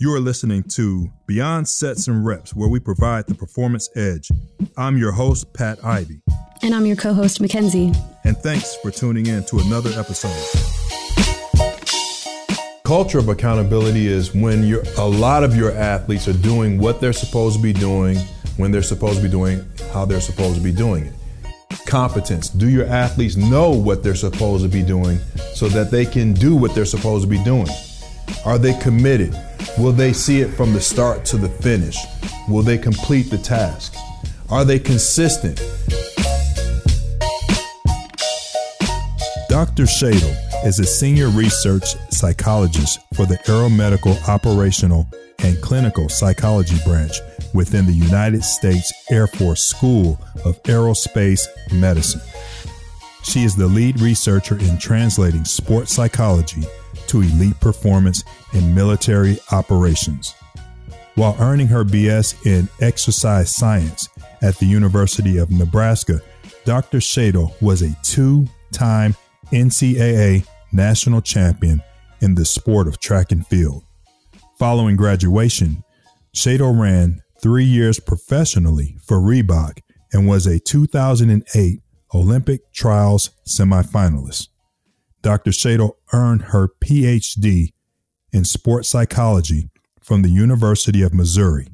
You are listening to Beyond Sets and Reps, where we provide the performance edge. I'm your host, Pat Ivey. And I'm your co host, Mackenzie. And thanks for tuning in to another episode. Culture of accountability is when a lot of your athletes are doing what they're supposed to be doing, when they're supposed to be doing, how they're supposed to be doing it. Competence. Do your athletes know what they're supposed to be doing so that they can do what they're supposed to be doing? Are they committed? Will they see it from the start to the finish? Will they complete the task? Are they consistent? Dr. Shadle is a senior research psychologist for the Aeromedical Operational and Clinical Psychology branch within the United States Air Force School of Aerospace Medicine. She is the lead researcher in translating sports psychology to elite performance in military operations. While earning her BS in exercise science at the University of Nebraska, Dr. Shadle was a two time NCAA national champion in the sport of track and field. Following graduation, Shadle ran three years professionally for Reebok and was a 2008 Olympic trials semifinalist. Dr. Shadle earned her PhD in sports psychology from the University of Missouri.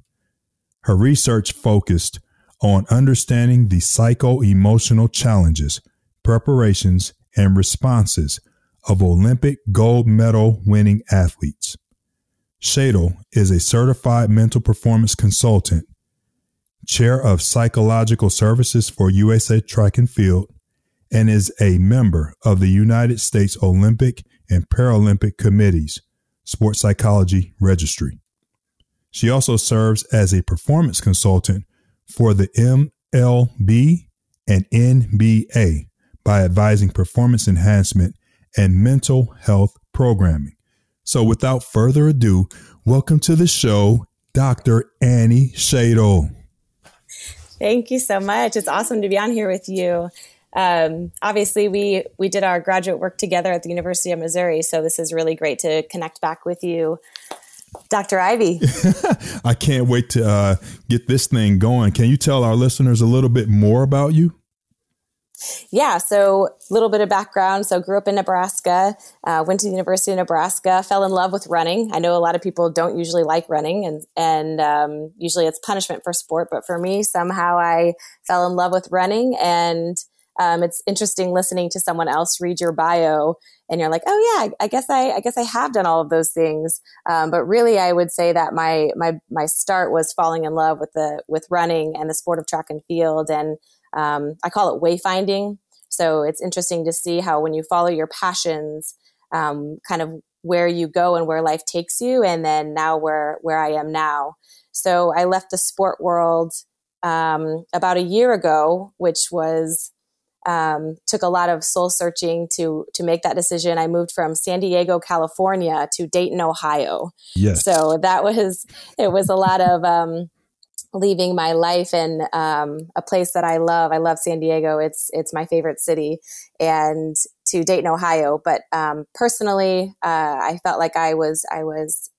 Her research focused on understanding the psycho emotional challenges, preparations, and responses of Olympic gold medal winning athletes. Shadle is a certified mental performance consultant, chair of psychological services for USA Track and Field, and is a member of the United States Olympic and Paralympic Committee's Sports Psychology Registry. She also serves as a performance consultant for the MLB and NBA by advising performance enhancement and mental health programming. So, without further ado, welcome to the show, Dr. Annie Shadle. Thank you so much. It's awesome to be on here with you um, obviously we we did our graduate work together at the University of Missouri, so this is really great to connect back with you, Dr. Ivey. I can't wait to uh, get this thing going. Can you tell our listeners a little bit more about you? Yeah, so a little bit of background. So grew up in Nebraska, uh, went to the University of Nebraska, fell in love with running. I know a lot of people don't usually like running, and and um, usually it's punishment for sport. But for me, somehow I fell in love with running and um, it's interesting listening to someone else read your bio and you're like, oh yeah, I guess I, I guess I have done all of those things. Um, but really, I would say that my my my start was falling in love with the with running and the sport of track and field, and um, I call it wayfinding. So it's interesting to see how when you follow your passions, um, kind of where you go and where life takes you, and then now where where I am now. So I left the sport world um, about a year ago, which was um, took a lot of soul searching to to make that decision. I moved from San Diego, California, to Dayton, Ohio. Yes. So that was it was a lot of um, leaving my life in um, a place that I love. I love San Diego. It's it's my favorite city, and to Dayton, Ohio. But um, personally, uh, I felt like I was I was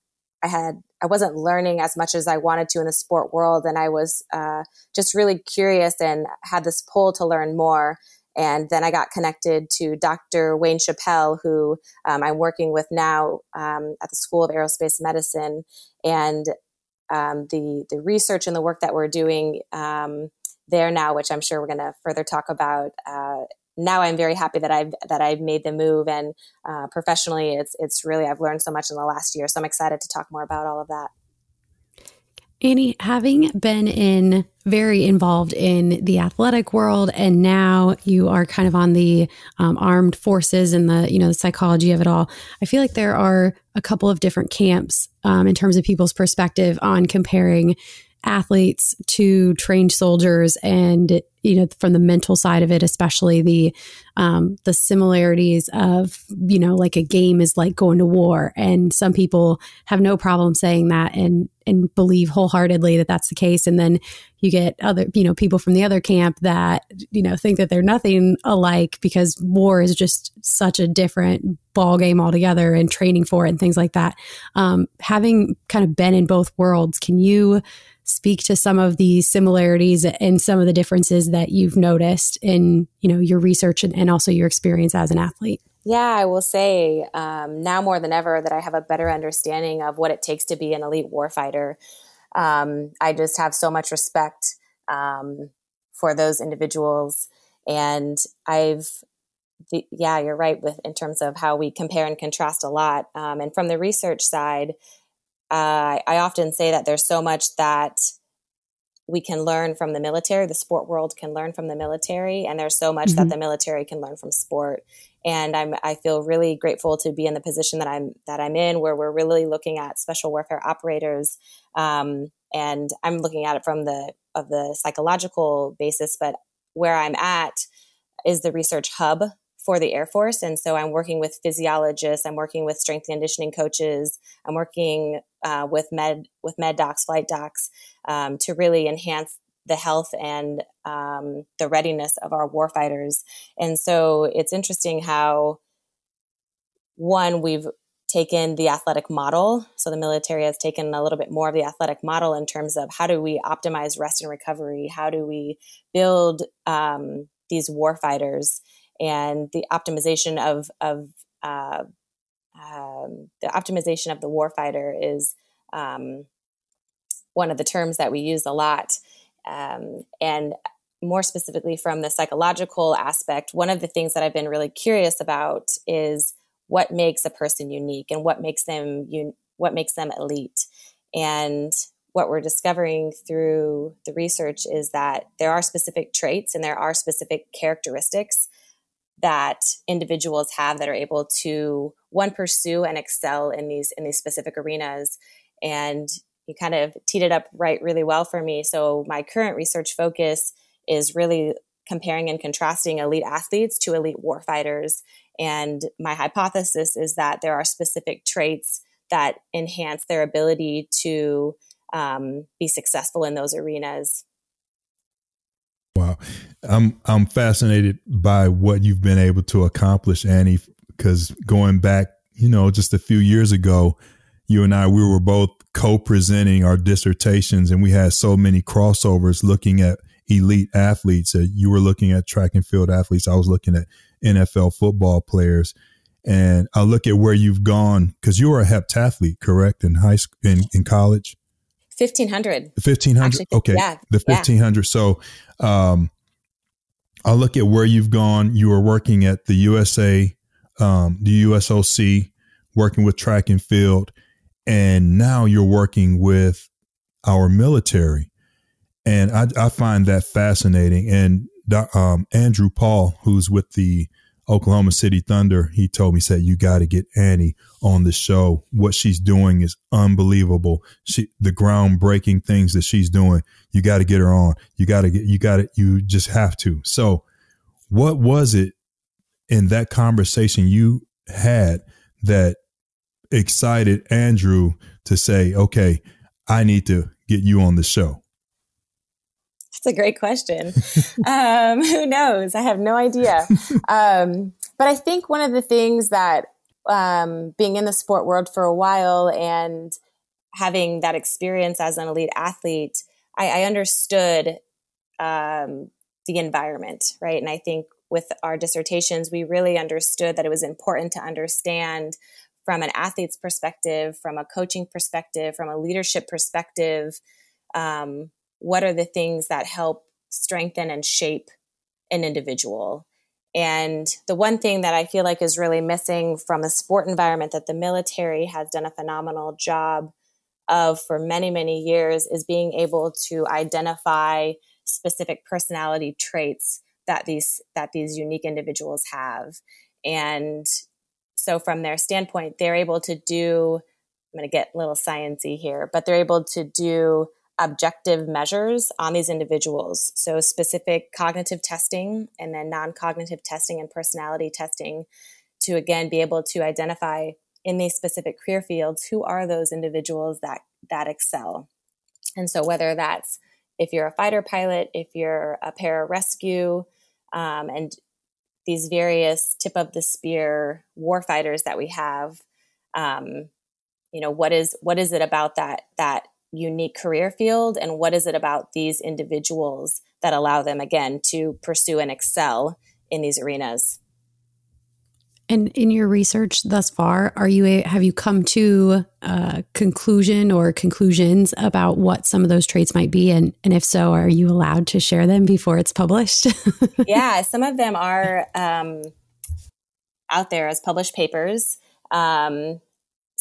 I had I wasn't learning as much as I wanted to in the sport world, and I was uh, just really curious and had this pull to learn more. And then I got connected to Dr. Wayne Chappelle, who um, I'm working with now um, at the School of Aerospace Medicine, and um, the the research and the work that we're doing um, there now, which I'm sure we're going to further talk about. Uh, now I'm very happy that I've that I've made the move, and uh, professionally, it's it's really I've learned so much in the last year. So I'm excited to talk more about all of that. Annie, having been in very involved in the athletic world, and now you are kind of on the um, armed forces and the you know the psychology of it all. I feel like there are a couple of different camps um, in terms of people's perspective on comparing athletes to trained soldiers and you know, from the mental side of it, especially the um, the similarities of you know, like a game is like going to war, and some people have no problem saying that and and believe wholeheartedly that that's the case, and then you get other you know people from the other camp that you know think that they're nothing alike because war is just such a different ball game altogether and training for it and things like that. Um, having kind of been in both worlds, can you speak to some of the similarities and some of the differences that you've noticed in you know your research and, and also your experience as an athlete? Yeah i will say um, now more than ever that i have a better understanding of what it takes to be an elite warfighter. Um, i just have so much respect um, for those individuals. And i've the, yeah you're right with in terms of how we compare and contrast a lot. Um, and from the research side uh, I often say that there's so much that we can learn from the military, the sport world can learn from the military, and there's so much mm-hmm. that the military can learn from sport. And I'm I feel really grateful to be in the position that I'm that I'm in, where we're really looking at special warfare operators, um, and I'm looking at it from the of the psychological basis. But where I'm at is the research hub for the Air Force. And so I'm working with physiologists, I'm working with strength conditioning coaches, I'm working uh, with med with med docs, flight docs, um, to really enhance the health and um, the readiness of our warfighters. And so it's interesting how one we've taken the athletic model. So the military has taken a little bit more of the athletic model in terms of how do we optimize rest and recovery? How do we build um, these warfighters? And the optimization of of uh, um, the optimization of the warfighter is um, one of the terms that we use a lot, um, and more specifically from the psychological aspect, one of the things that I've been really curious about is what makes a person unique and what makes them un- what makes them elite. And what we're discovering through the research is that there are specific traits and there are specific characteristics that individuals have that are able to one pursue and excel in these in these specific arenas. And you kind of teed it up right really well for me. So my current research focus is really comparing and contrasting elite athletes to elite warfighters and my hypothesis is that there are specific traits that enhance their ability to um, be successful in those arenas. Wow. I'm I'm fascinated by what you've been able to accomplish, Annie, because going back, you know, just a few years ago, you and I we were both co-presenting our dissertations and we had so many crossovers looking at elite athletes. Uh, you were looking at track and field athletes, I was looking at NFL football players. And I look at where you've gone because you were a heptathlete, correct, in high school, in, in college. 1500 1500 okay yeah, the 1500 yeah. so um i'll look at where you've gone. You were working at the usa um the usoc working with track and field and now you're working with our military. And i, I find that fascinating. And um, andrew paul who's with the Oklahoma City Thunder, he told me, said, you got to get Annie on the show. What she's doing is unbelievable. She, the groundbreaking things that she's doing, you got to get her on. You got to get, you got to, you just have to. So what was it in that conversation you had that excited Andrew to say, okay, I need to get you on the show? That's a great question. um, who knows? I have no idea. Um, but I think one of the things that um, being in the sport world for a while and having that experience as an elite athlete, I, I understood um, the environment, right? And I think with our dissertations, we really understood that it was important to understand from an athlete's perspective, from a coaching perspective, from a leadership perspective, um, what are the things that help strengthen and shape an individual. And the one thing that I feel like is really missing from a sport environment that the military has done a phenomenal job of for many, many years is being able to identify specific personality traits that these that these unique individuals have. And so from their standpoint, they're able to do I'm going to get a little sciency here, but they're able to do objective measures on these individuals. So, specific cognitive testing and then non cognitive testing and personality testing to again be able to identify in these specific career fields who are those individuals that that excel. And so, whether that's if you're a fighter pilot, if you're a pararescue, um, and these various tip of the spear warfighters that we have, um, you know, what is what is it about that that unique career field, and what is it about these individuals that allow them again to pursue and excel in these arenas? And in your research thus far, are you a, have you come to a conclusion or conclusions about what some of those traits might be, and and if so, are you allowed to share them before it's published? yeah, some of them are um, out there as published papers. Um,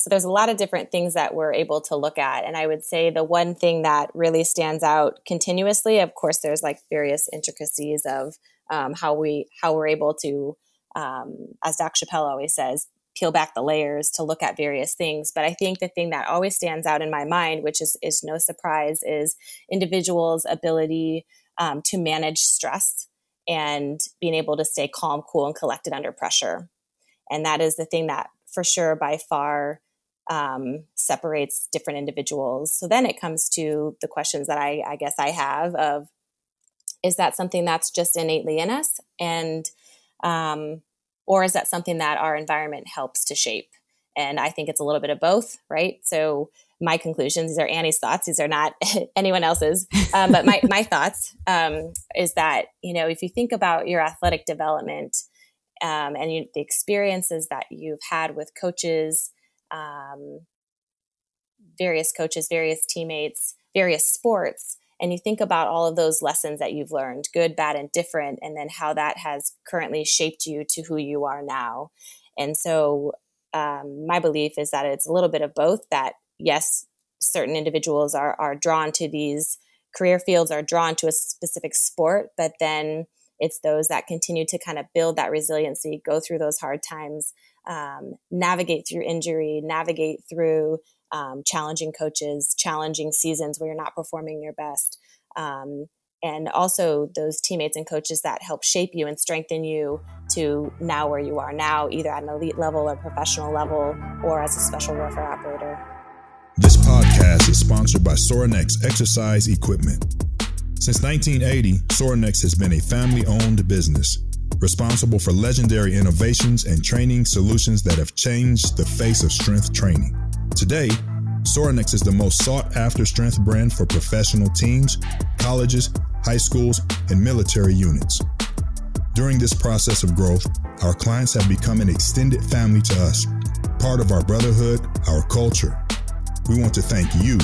so there's a lot of different things that we're able to look at, and I would say the one thing that really stands out continuously, of course, there's like various intricacies of um, how we how we're able to um, as Doc Chappelle always says, peel back the layers to look at various things. But I think the thing that always stands out in my mind, which is, is no surprise, is individuals' ability um, to manage stress and being able to stay calm, cool, and collected under pressure. And that is the thing that, for sure, by far, um, separates different individuals. So then it comes to the questions that I, I guess I have of is that something that's just innately in us? And um, or is that something that our environment helps to shape? And I think it's a little bit of both, right? So my conclusions, these are Annie's thoughts. These are not anyone else's. Um, but my, my thoughts um, is that, you know, if you think about your athletic development um, and you, the experiences that you've had with coaches, um, various coaches, various teammates, various sports, and you think about all of those lessons that you've learned good bad and different and then how that has currently shaped you to who you are now. And so um, my belief is that it's a little bit of both that yes certain individuals are are drawn to these career fields are drawn to a specific sport but then it's those that continue to kind of build that resiliency go through those hard times um, navigate through injury navigate through um, challenging coaches, challenging seasons where you're not performing your best. Um, and also those teammates and coaches that help shape you and strengthen you to now where you are now, either at an elite level or professional level or as a special warfare operator. This podcast is sponsored by Sorinex Exercise Equipment. Since 1980, Sorinex has been a family owned business responsible for legendary innovations and training solutions that have changed the face of strength training. Today, Sorinex is the most sought after strength brand for professional teams, colleges, high schools, and military units. During this process of growth, our clients have become an extended family to us, part of our brotherhood, our culture. We want to thank you,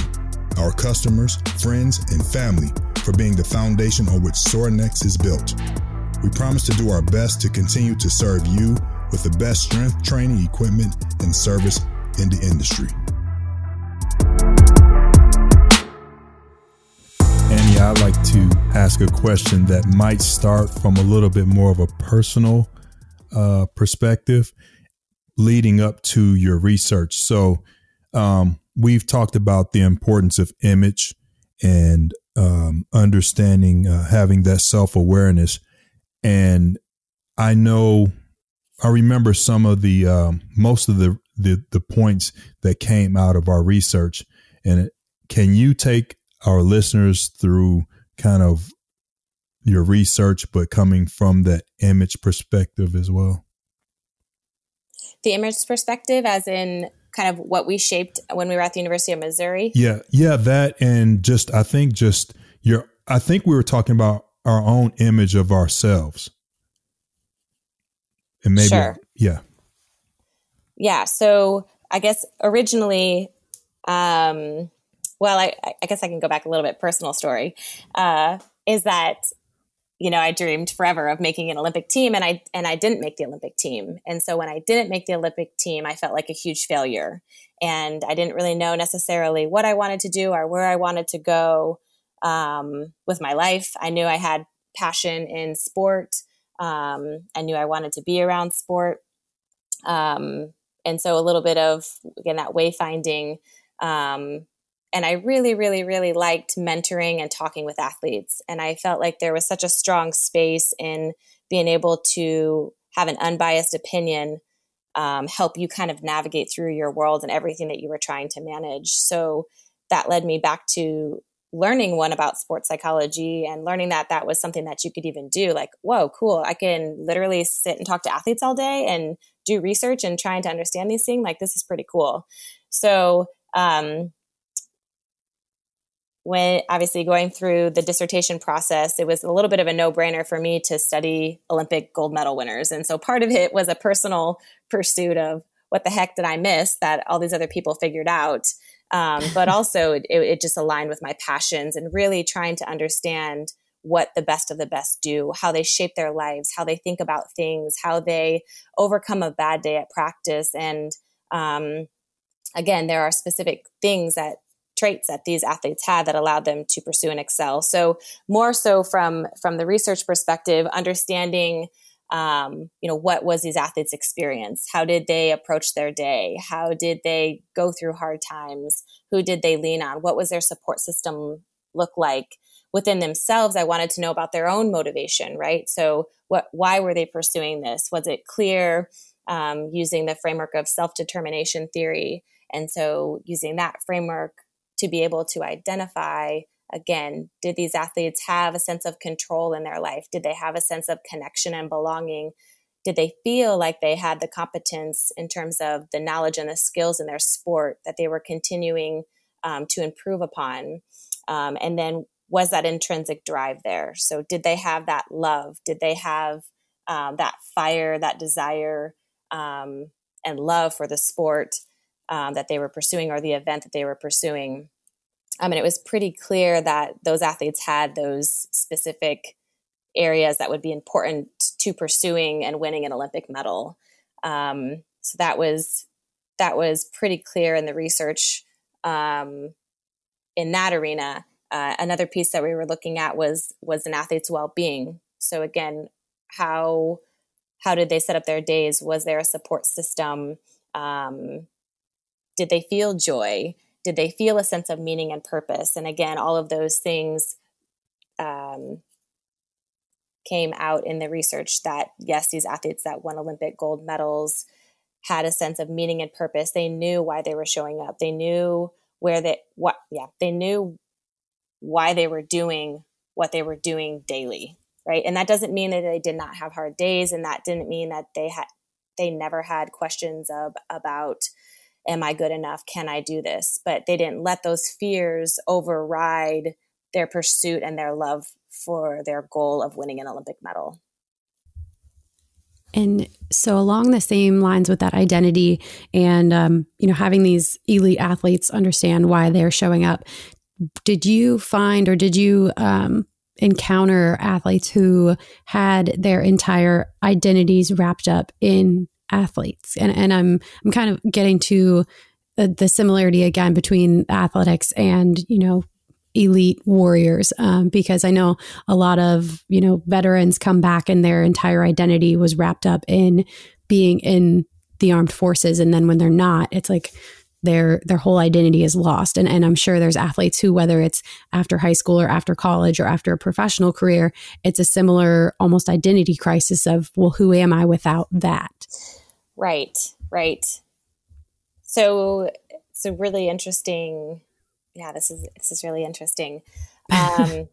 our customers, friends, and family for being the foundation on which Sorinex is built. We promise to do our best to continue to serve you with the best strength training equipment and service in the industry. Annie, I'd like to ask a question that might start from a little bit more of a personal uh, perspective leading up to your research. So, um, we've talked about the importance of image and um, understanding, uh, having that self awareness. And I know, I remember some of the, um, most of the the the points that came out of our research. And can you take our listeners through kind of your research, but coming from that image perspective as well? The image perspective, as in kind of what we shaped when we were at the University of Missouri. Yeah, yeah, that and just I think just your I think we were talking about our own image of ourselves. And maybe sure. yeah yeah, so I guess originally, um, well, I, I, guess I can go back a little bit. Personal story uh, is that you know I dreamed forever of making an Olympic team, and I and I didn't make the Olympic team. And so when I didn't make the Olympic team, I felt like a huge failure, and I didn't really know necessarily what I wanted to do or where I wanted to go um, with my life. I knew I had passion in sport. Um, I knew I wanted to be around sport. Um, and so a little bit of again that wayfinding um, and I really, really, really liked mentoring and talking with athletes. And I felt like there was such a strong space in being able to have an unbiased opinion um, help you kind of navigate through your world and everything that you were trying to manage. So that led me back to learning one about sports psychology and learning that that was something that you could even do like whoa cool i can literally sit and talk to athletes all day and do research and trying to understand these things like this is pretty cool so um, when obviously going through the dissertation process, it was a little bit of a no brainer for me to study Olympic gold medal winners. And so part of it was a personal pursuit of what the heck did I miss that all these other people figured out. Um, but also, it, it just aligned with my passions and really trying to understand what the best of the best do, how they shape their lives, how they think about things, how they overcome a bad day at practice. And um, again, there are specific things that traits that these athletes had that allowed them to pursue and excel. So more so from from the research perspective, understanding um, you know what was these athletes experience? How did they approach their day? How did they go through hard times? Who did they lean on? What was their support system look like within themselves? I wanted to know about their own motivation right? So what why were they pursuing this? Was it clear um, using the framework of self-determination theory? And so using that framework to be able to identify again did these athletes have a sense of control in their life? Did they have a sense of connection and belonging? Did they feel like they had the competence in terms of the knowledge and the skills in their sport that they were continuing um, to improve upon? Um, and then was that intrinsic drive there? So did they have that love? Did they have um, that fire that desire um, and love for the sport um, that they were pursuing or the event that they were pursuing. I mean, it was pretty clear that those athletes had those specific areas that would be important to pursuing and winning an Olympic medal. Um, so that was that was pretty clear in the research um, in that arena. Uh, another piece that we were looking at was was an athlete's well being. So again, how how did they set up their days? Was there a support system? Um, did they feel joy? Did they feel a sense of meaning and purpose? And again, all of those things um, came out in the research that yes, these athletes that won Olympic gold medals had a sense of meaning and purpose. They knew why they were showing up. They knew where they what yeah, they knew why they were doing what they were doing daily, right? And that doesn't mean that they did not have hard days and that didn't mean that they had they never had questions of about am I good enough? Can I do this? But they didn't let those fears override their pursuit and their love for their goal of winning an Olympic medal. And so, along the same lines with that identity, and um, you know, having these elite athletes understand why they're showing up, did you find or did you um, encounter athletes who had their entire identities wrapped up in athletes. And, and I'm, I'm kind of getting to the, the similarity again between athletics and, you know, elite warriors um, because I know a lot of you know veterans come back and their entire identity was wrapped up in being in the armed forces. And then when they're not it's like their their whole identity is lost. And and I'm sure there's athletes who whether it's after high school or after college or after a professional career it's a similar almost identity crisis of well who am I without that Right, right. So it's a really interesting. Yeah, this is this is really interesting. Um,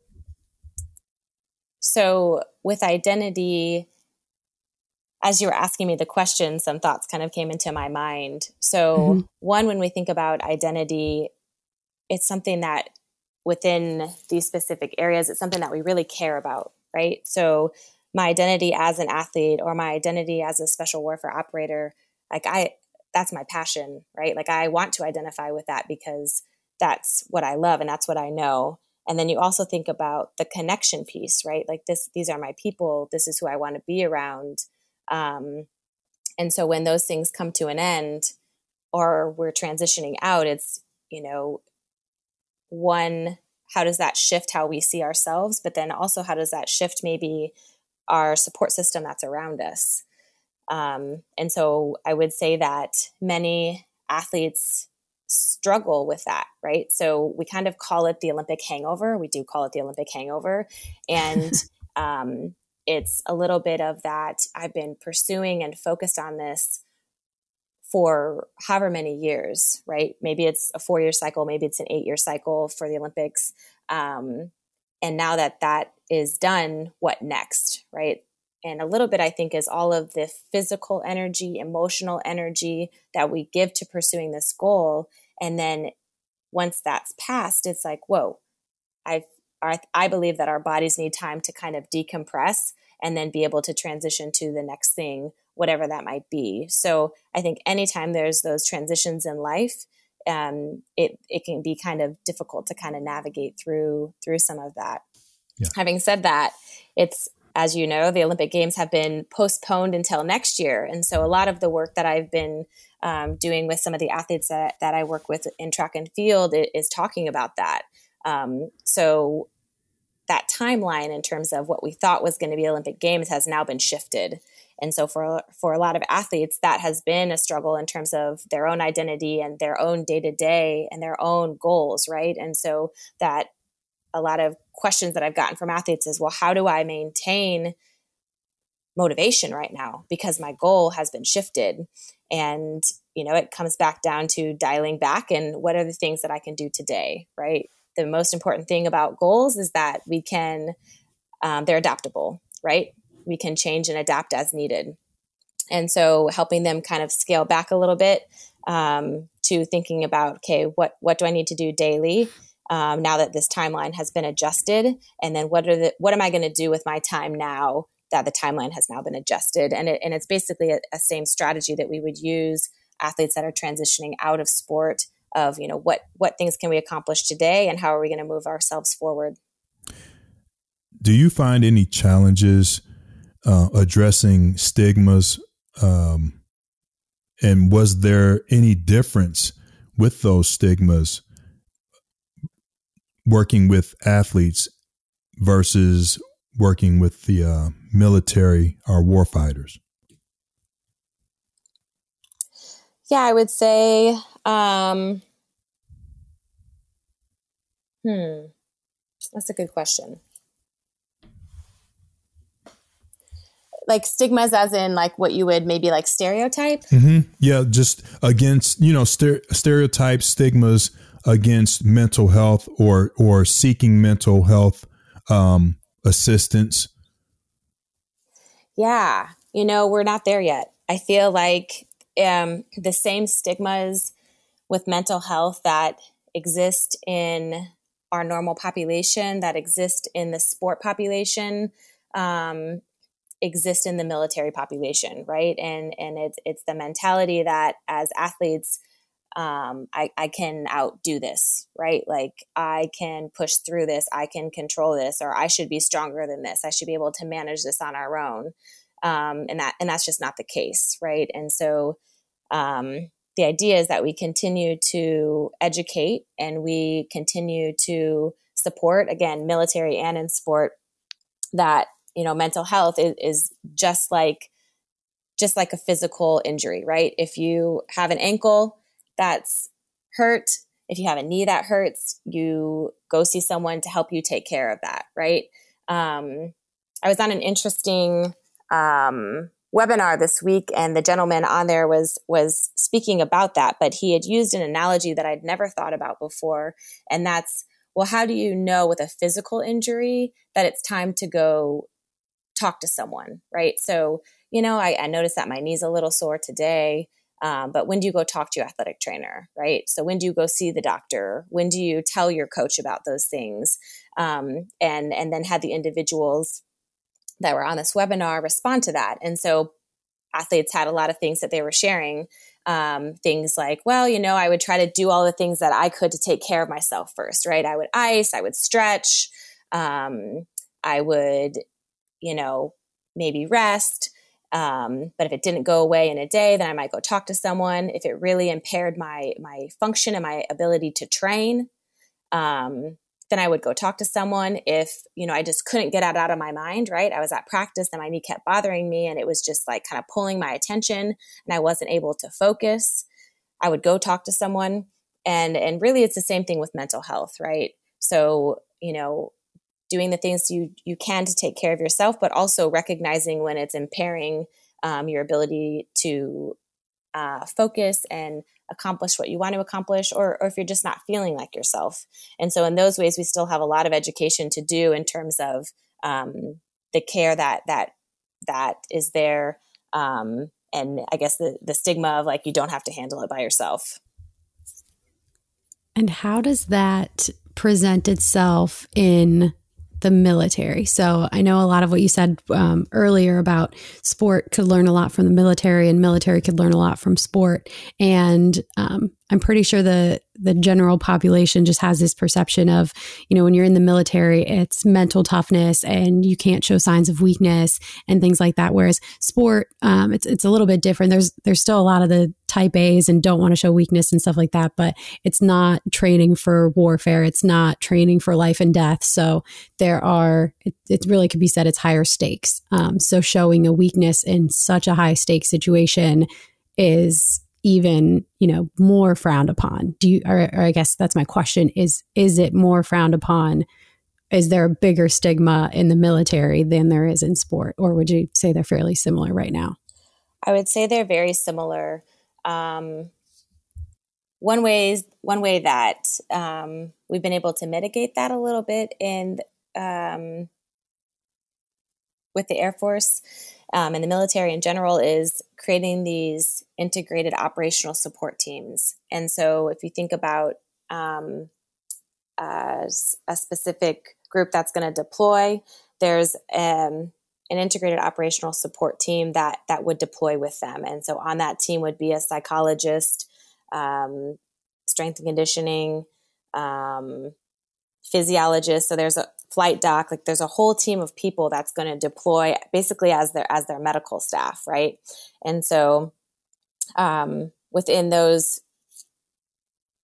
so with identity, as you were asking me the question, some thoughts kind of came into my mind. So mm-hmm. one, when we think about identity, it's something that within these specific areas, it's something that we really care about, right? So my identity as an athlete or my identity as a special warfare operator like i that's my passion right? Like i want to identify with that because that's what i love and that's what i know. And then you also think about the connection piece right? Like this these are my people. This is who i want to be around. Um, and so when those things come to an end or we're transitioning out it's you know one how does that shift how we see ourselves? But then also how does that shift maybe our support system that's around us. Um, and so I would say that many athletes struggle with that, right? So we kind of call it the Olympic hangover. We do call it the Olympic hangover. And um, it's a little bit of that. I've been pursuing and focused on this for however many years, right? Maybe it's a four year cycle, maybe it's an eight year cycle for the Olympics. Um, and now that that is done, what next, right? And a little bit, I think, is all of the physical energy, emotional energy that we give to pursuing this goal. And then once that's passed, it's like, whoa, I've I believe that our bodies need time to kind of decompress and then be able to transition to the next thing, whatever that might be. So I think anytime there's those transitions in life, um, it it can be kind of difficult to kind of navigate through through some of that. Yeah. Having said that, it's as you know, the Olympic Games have been postponed until next year, and so a lot of the work that I've been um, doing with some of the athletes that, that I work with in track and field is talking about that. Um, so that timeline in terms of what we thought was going to be Olympic Games has now been shifted. And so for for a lot of athletes that has been a struggle in terms of their own identity and their own day-to-day and their own goals, right? And so that a lot of questions that I've gotten from athletes is, well, how do I maintain motivation right now? Because my goal has been shifted. And you know it comes back down to dialing back and what are the things that i can do today right? The most important thing about goals is that we can um, they're adaptable right? We can change and adapt as needed. And so helping them kind of scale back a little bit um, to thinking about okay what what do i need to do daily um, now that this timeline has been adjusted? And then what are the what am i going to do with my time now that the timeline has now been adjusted? And, it, and it's basically a, a same strategy that we would use athletes that are transitioning out of sport of you know what what things can we accomplish today and how are we going to move ourselves forward? Do you find any challenges uh, addressing stigmas um, and was there any difference with those stigmas working with athletes versus working with the uh, military or warfighters? Yeah, I would say um, hmm. That's a good question. Like stigmas, as in like what you would maybe like stereotype. Mm-hmm. Yeah, just against you know stereotypes, stigmas against mental health or or seeking mental health um, assistance. Yeah, you know we're not there yet. I feel like um, the same stigmas with mental health that exist in our normal population, that exist in the sport population, um, exist in the military population, right? And and it's it's the mentality that as athletes, um, I, I can outdo this, right? Like I can push through this, I can control this, or I should be stronger than this. I should be able to manage this on our own, um, and that and that's just not the case, right? And so um, the idea is that we continue to educate and we continue to support again military and in sport that you know mental health is, is just like just like a physical injury right if you have an ankle that's hurt. If you have a knee that hurts you go see someone to help you take care of that right? Um, i was on an interesting um, webinar this week and the gentleman on there was was speaking about that but he had used an analogy that I'd never thought about before and that's well how do you know with a physical injury that it's time to go talk to someone right? So you know I, I noticed that my knee's a little sore today um, but when do you go talk to your athletic trainer right so when do you go see the doctor when do you tell your coach about those things um, and and then had the individuals that were on this webinar respond to that. And so athletes had a lot of things that they were sharing. Um, things like, well, you know, I would try to do all the things that I could to take care of myself first, right? I would ice, I would stretch, um, I would, you know, maybe rest. Um, but if it didn't go away in a day, then I might go talk to someone. If it really impaired my my function and my ability to train, um, then I would go talk to someone. If, you know, I just couldn't get it out of my mind, right? I was at practice and my knee kept bothering me and it was just like kind of pulling my attention and I wasn't able to focus. I would go talk to someone. and and really it's the same thing with mental health right so you know doing the things you you can to take care of yourself but also recognizing when it's impairing um, your ability to uh, focus and accomplish what you want to accomplish or, or if you're just not feeling like yourself. And so in those ways we still have a lot of education to do in terms of um, the care that that that is there um, and i guess the, the stigma of like you don't have to handle it by yourself. And how does that present itself in the military. So I know a lot of what you said um, earlier about sport could learn a lot from the military, and military could learn a lot from sport. And um, I'm pretty sure the the general population just has this perception of, you know, when you're in the military, it's mental toughness and you can't show signs of weakness and things like that. Whereas sport, um, it's it's a little bit different. There's there's still a lot of the type A's and don't want to show weakness and stuff like that, but it's not training for warfare. It's not training for life and death. So there are it, it really could be said it's higher stakes. Um, so showing a weakness in such a high stake situation is even you know more frowned upon? Do you or, or, i guess that's my question is is it more frowned upon? Is there a bigger stigma in the military than there is in sport? Or would you say they're fairly similar right now? I would say they're very similar. Um, one way one way that um, we've been able to mitigate that a little bit in um, with the air force um, and the military in general is creating these integrated operational support teams. And so, if you think about um, a specific group that's going to deploy, there's um, an integrated operational support team that that would deploy with them. And so, on that team would be a psychologist, um, strength and conditioning, um, physiologist. So there's a flight doc like there's a whole team of people that's going to deploy basically as their as their medical staff right? And so um, within those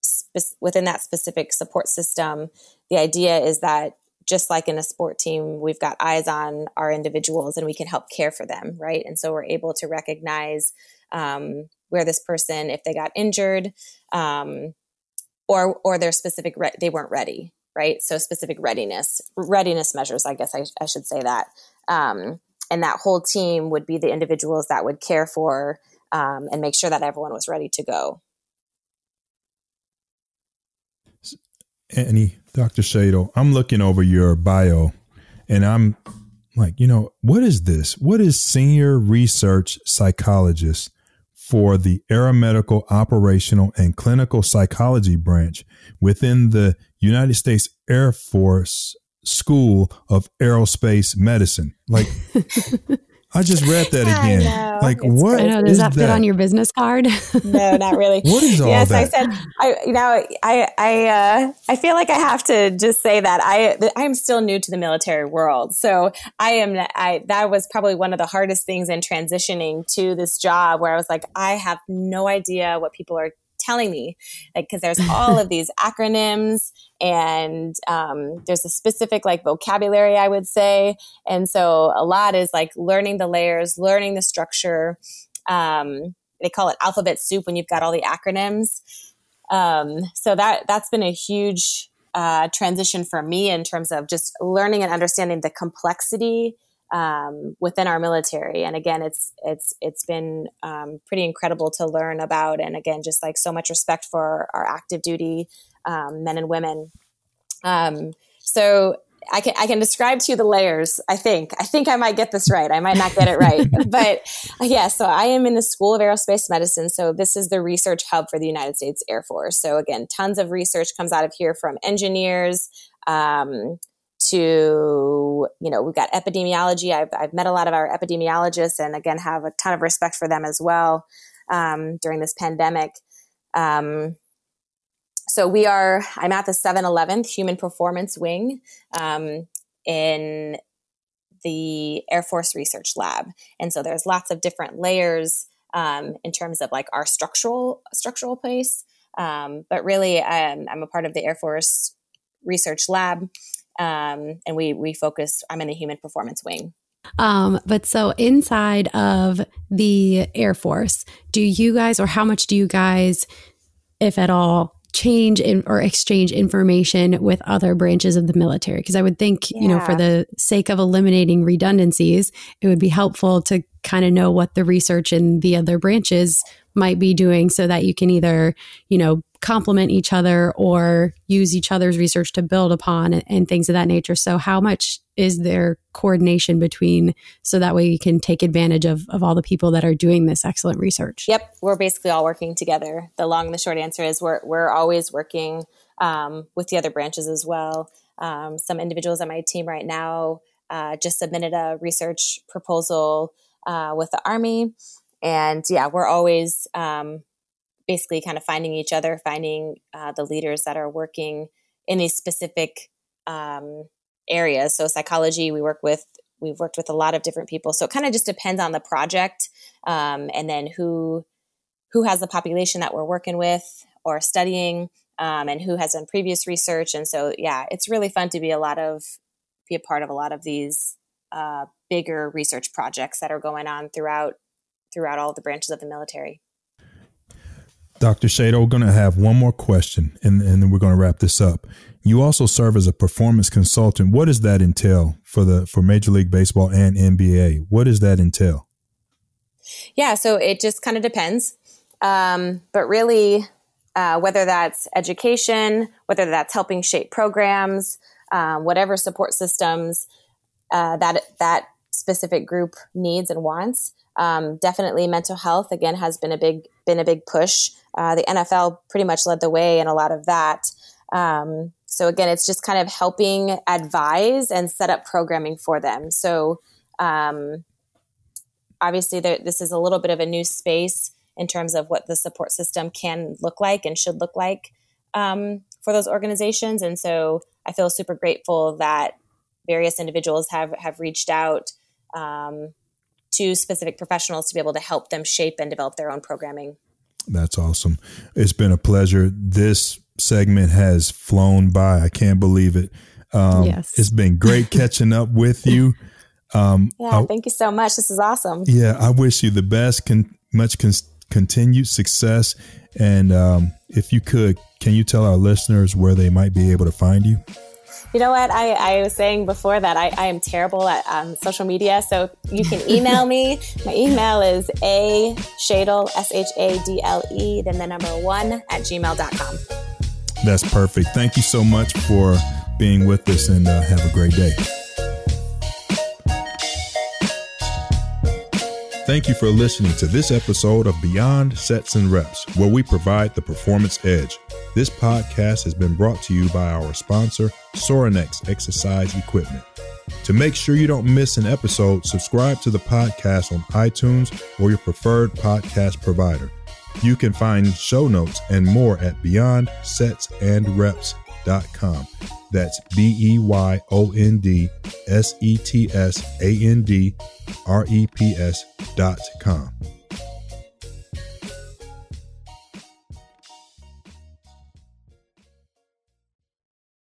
spe- within that specific support system the idea is that just like in a sport team we've got eyes on our individuals and we can help care for them right? And so we're able to recognize um, where this person if they got injured um, or or their specific re- they weren't ready right? So specific readiness, readiness measures, I guess I, I should say that. Um, and that whole team would be the individuals that would care for um, and make sure that everyone was ready to go. Annie, Dr. Shadle, I'm looking over your bio and I'm like, you know, what is this? What is senior research psychologist for the aeromedical operational and clinical psychology branch within the United States Air Force School of Aerospace Medicine. Like, I just read that again. Like it's what? I know, does that fit on your business card? no, not really. What is all yes, that? Yes, I said. I you know I I uh, I feel like I have to just say that I I am still new to the military world, so I am I that was probably one of the hardest things in transitioning to this job where I was like I have no idea what people are telling me like because there's all of these acronyms and um, there's a specific like vocabulary i would say. And so a lot is like learning the layers learning the structure. Um, they call it alphabet soup when you've got all the acronyms. Um, so that that's been a huge uh, transition for me in terms of just learning and understanding the complexity um, within our military. And again, it's it's it's been um, pretty incredible to learn about. And again, just like so much respect for our active duty um, men and women. Um, so I can I can describe to you the layers. I think I think I might get this right. I might not get it right, but yeah. So I am in the School of Aerospace Medicine. So this is the research hub for the United States Air Force. So again, tons of research comes out of here from engineers, um, to you know we've got epidemiology. I've, I've met a lot of our epidemiologists and again have a ton of respect for them as well um, during this pandemic. Um, so we are i'm at the 711th human performance wing um, in the air force research lab. And so there's lots of different layers um, in terms of like our structural structural place. Um, but really um, i'm a part of the air force research lab um, and we we focus. I'm in the human performance wing. Um, but so inside of the Air Force, do you guys, or how much do you guys, if at all, change in, or exchange information with other branches of the military because i would think yeah. you know for the sake of eliminating redundancies it would be helpful to kind of know what the research in the other branches might be doing so that you can either you know complement each other or use each other's research to build upon and, and things of that nature. So how much is there coordination between so that way you can take advantage of, of all the people that are doing this excellent research? Yep. We're basically all working together. The long and the short answer is we're, we're always working um, with the other branches as well. Um, some individuals on my team right now uh, just submitted a research proposal uh, with the army and yeah we're always um, basically kind of finding each other finding uh, the leaders that are working in these specific um, areas. So psychology, we work with we've worked with a lot of different people. So it kind of just depends on the project um, and then who who has the population that we're working with or studying um, and who has done previous research. And so yeah, it's really fun to be a lot of be a part of a lot of these uh, bigger research projects that are going on throughout throughout all the branches of the military. Dr. Shadle, we're going to have one more question and, and then we're going to wrap this up. You also serve as a performance consultant. What does that entail for the for Major League Baseball and NBA? What does that entail? Yeah, so it just kind of depends. Um, but really, uh, whether that's education, whether that's helping shape programs, uh, whatever support systems uh, that that specific group needs and wants. Um, definitely, mental health again has been a big been a big push. Uh, the NFL pretty much led the way in a lot of that. Um, so again, it's just kind of helping advise and set up programming for them. So um, obviously, there, this is a little bit of a new space in terms of what the support system can look like and should look like um, for those organizations. And so I feel super grateful that various individuals have have reached out um, to specific professionals to be able to help them shape and develop their own programming. That's awesome. It's been a pleasure. This segment has flown by. I can't believe it. Um, yes. It's been great catching up with you. Um, yeah, I, thank you so much. This is awesome. Yeah, I wish you the best, con- much con- continued success. And um, if you could, can you tell our listeners where they might be able to find you? You know what? I, I was saying before that I, I am terrible at um, social media. So you can email me. My email is a shadle, S H A D L E, then the number one at gmail.com. That's perfect. Thank you so much for being with us and uh, have a great day. Thank you for listening to this episode of Beyond Sets and Reps, where we provide the performance edge. This podcast has been brought to you by our sponsor, Sorinex Exercise Equipment. To make sure you don't miss an episode, subscribe to the podcast on iTunes or your preferred podcast provider. You can find show notes and more at beyondsetsandreps.com. That's B E Y O N D S E T S A N D R E P S dot com.